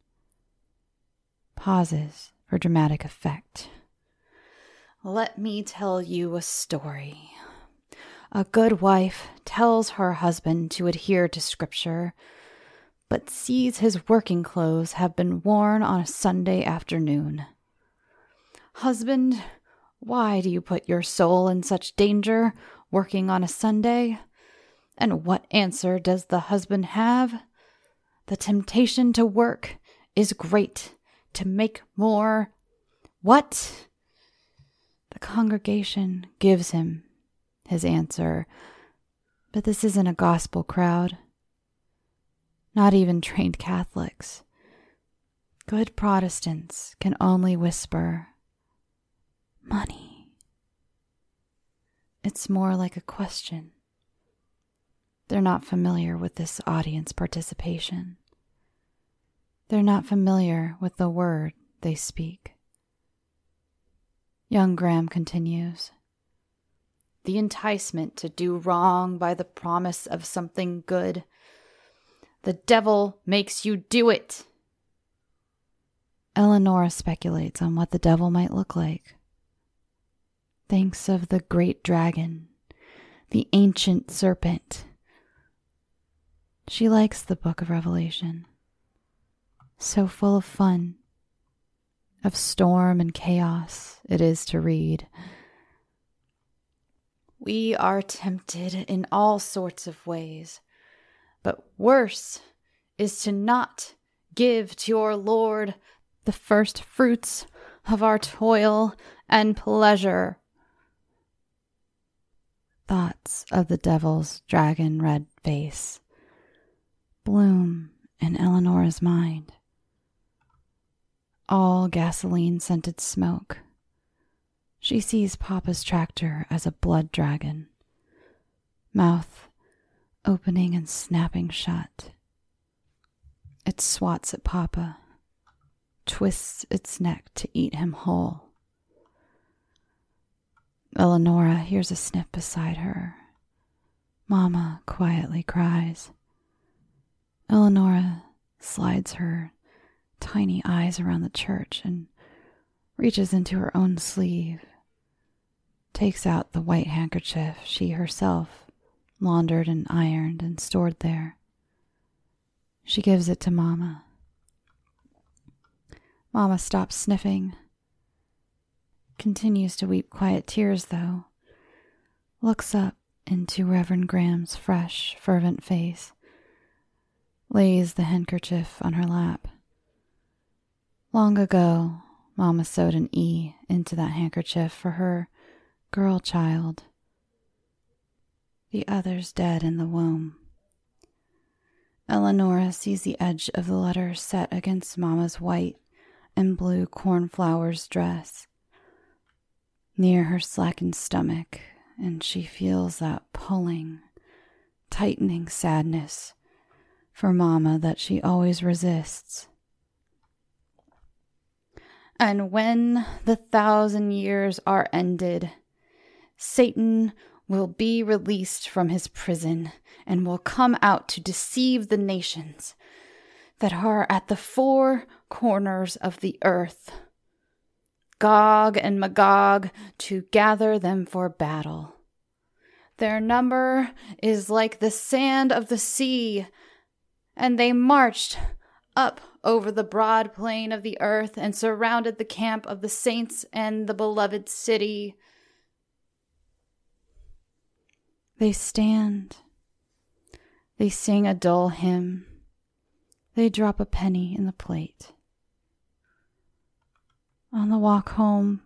pauses for dramatic effect. Let me tell you a story. A good wife tells her husband to adhere to Scripture, but sees his working clothes have been worn on a Sunday afternoon. Husband, why do you put your soul in such danger working on a Sunday? And what answer does the husband have? The temptation to work is great to make more. What? The congregation gives him his answer, but this isn't a gospel crowd. Not even trained Catholics. Good Protestants can only whisper, Money. It's more like a question. They're not familiar with this audience participation. They're not familiar with the word they speak. Young Graham continues The enticement to do wrong by the promise of something good. The devil makes you do it. Eleonora speculates on what the devil might look like. Thinks of the great dragon, the ancient serpent. She likes the book of Revelation so full of fun, of storm and chaos it is to read. We are tempted in all sorts of ways, but worse is to not give to your Lord the first fruits of our toil and pleasure. Thoughts of the devil's dragon red face bloom in Eleonora's mind all gasoline scented smoke. She sees Papa's tractor as a blood dragon. Mouth opening and snapping shut. It swats at Papa, twists its neck to eat him whole. Eleonora hears a snip beside her. Mama quietly cries. Eleonora slides her tiny eyes around the church and reaches into her own sleeve, takes out the white handkerchief she herself laundered and ironed and stored there. She gives it to Mamma. Mamma stops sniffing, continues to weep quiet tears, though, looks up into Reverend Graham's fresh, fervent face, lays the handkerchief on her lap. Long ago, Mamma sewed an E into that handkerchief for her girl child, the others dead in the womb. Eleonora sees the edge of the letter set against Mamma's white and blue cornflowers dress near her slackened stomach, and she feels that pulling, tightening sadness for Mamma that she always resists. And when the thousand years are ended, Satan will be released from his prison and will come out to deceive the nations that are at the four corners of the earth. Gog and Magog to gather them for battle. Their number is like the sand of the sea, and they marched up over the broad plain of the earth and surrounded the camp of the saints and the beloved city. They stand. They sing a dull hymn. They drop a penny in the plate. On the walk home,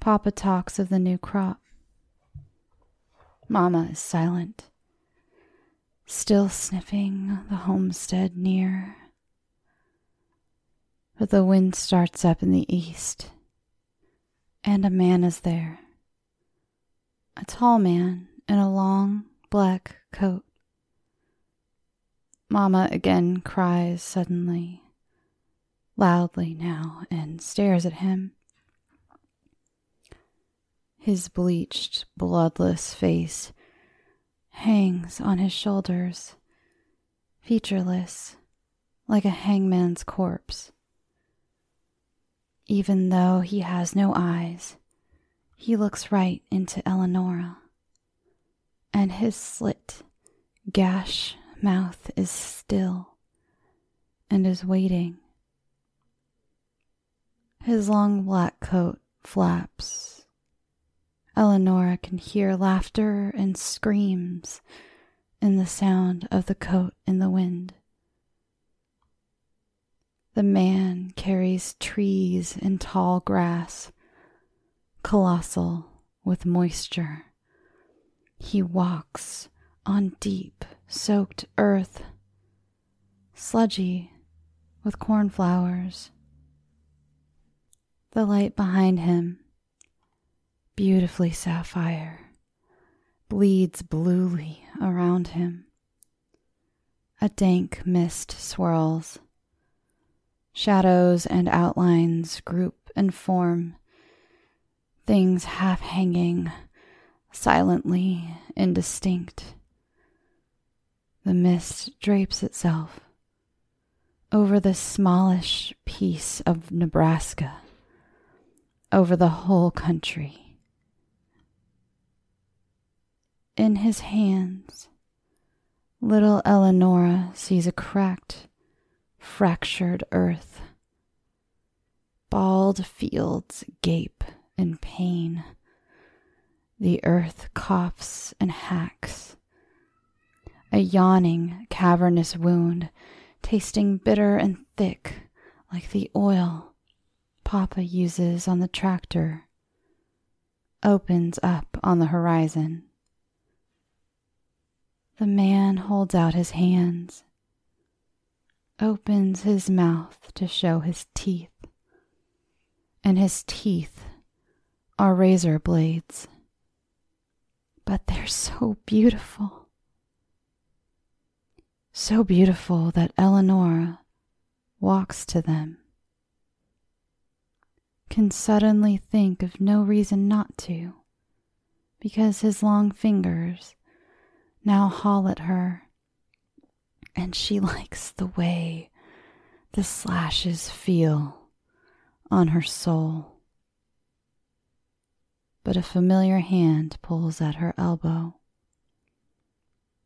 Papa talks of the new crop. Mama is silent, still sniffing the homestead near. But the wind starts up in the east, and a man is there. A tall man in a long black coat. Mamma again cries suddenly, loudly now, and stares at him. His bleached, bloodless face hangs on his shoulders, featureless, like a hangman's corpse. Even though he has no eyes, he looks right into Eleonora, and his slit, gash mouth is still and is waiting. His long black coat flaps. Eleonora can hear laughter and screams in the sound of the coat in the wind. The man carries trees and tall grass, colossal with moisture. He walks on deep, soaked earth, sludgy with cornflowers. The light behind him, beautifully sapphire, bleeds bluely around him. A dank mist swirls Shadows and outlines group and form, things half hanging, silently indistinct. The mist drapes itself over the smallish piece of Nebraska, over the whole country. In his hands, little Eleonora sees a cracked fractured earth. Bald fields gape in pain. The earth coughs and hacks. A yawning, cavernous wound, tasting bitter and thick like the oil Papa uses on the tractor, opens up on the horizon. The man holds out his hands opens his mouth to show his teeth, and his teeth are razor blades. But they're so beautiful. so beautiful that Eleonora walks to them, can suddenly think of no reason not to, because his long fingers now haul at her, and she likes the way the slashes feel on her soul. But a familiar hand pulls at her elbow.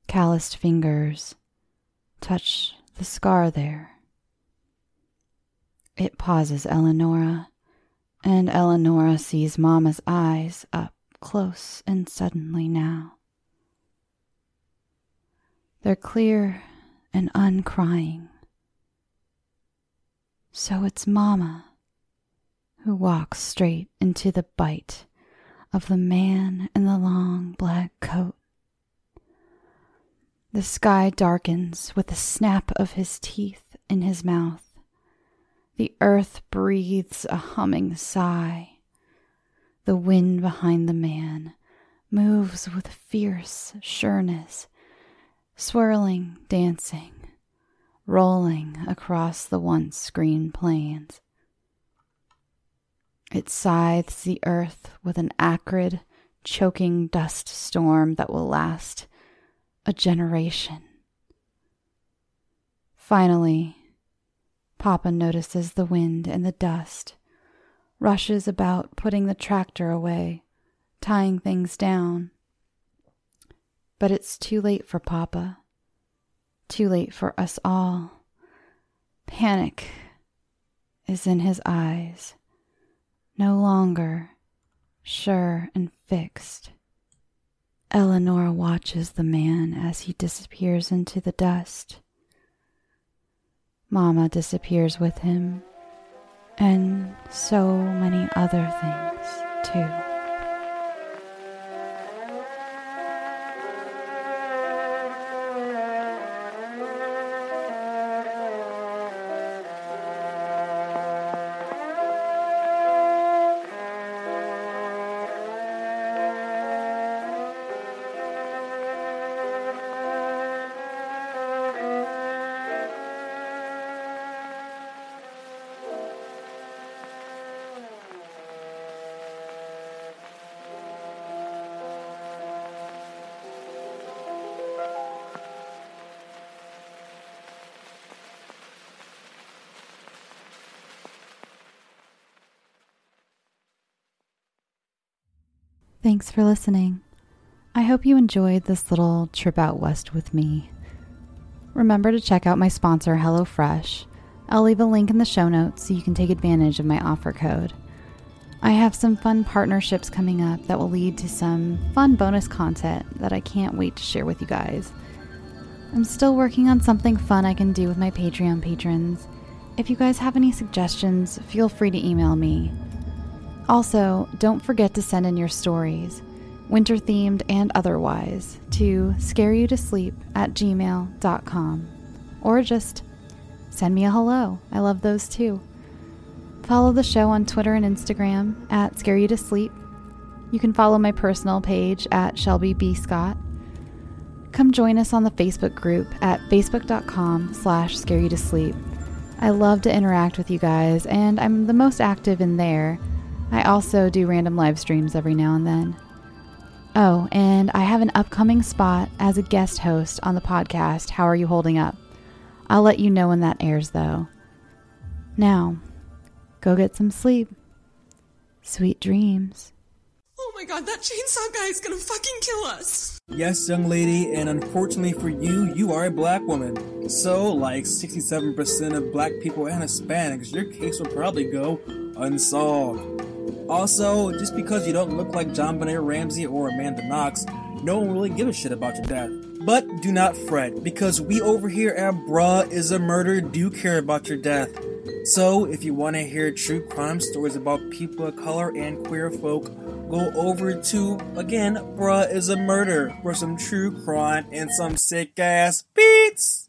Calloused fingers touch the scar there. It pauses Eleonora, and Eleonora sees Mamma's eyes up close and suddenly now. They're clear and uncrying. So it's Mamma who walks straight into the bite of the man in the long black coat. The sky darkens with the snap of his teeth in his mouth. The earth breathes a humming sigh. The wind behind the man moves with fierce sureness, swirling, dancing, rolling across the once green plains. It scythes the earth with an acrid, choking dust storm that will last a generation. Finally, Papa notices the wind and the dust, rushes about putting the tractor away, tying things down. But it's too late for Papa, too late for us all. Panic is in his eyes, no longer sure and fixed. Eleonora watches the man as he disappears into the dust. Mamma disappears with him, and so many other things, too. Thanks for listening. I hope you enjoyed this little trip out west with me. Remember to check out my sponsor, HelloFresh. I'll leave a link in the show notes so you can take advantage of my offer code. I have some fun partnerships coming up that will lead to some fun bonus content that I can't wait to share with you guys. I'm still working on something fun I can do with my Patreon patrons. If you guys have any suggestions, feel free to email me. Also, don't forget to send in your stories, winter themed and otherwise, to scareyoutosleep at gmail.com. Or just send me a hello. I love those too. Follow the show on Twitter and Instagram at scareyoutosleep. You can follow my personal page at Shelby B. Scott. Come join us on the Facebook group at facebook.com slash scareyoutosleep. I love to interact with you guys, and I'm the most active in there I also do random live streams every now and then. Oh, and I have an upcoming spot as a guest host on the podcast, How Are You Holding Up? I'll let you know when that airs, though. Now, go get some sleep. Sweet dreams. Oh my god, that chainsaw guy is gonna fucking kill us! Yes, young lady, and unfortunately for you, you are a black woman. So, like 67% of black people and Hispanics, your case will probably go unsolved. Also, just because you don't look like JonBenét Ramsey or Amanda Knox, no one really gives a shit about your death. But do not fret, because we over here at Bruh Issa Murder do care about your death. So, if you want to hear true crime stories about people of color and queer folk, go over to, again, Bruh Issa Murder for some true crime and some sick ass beats!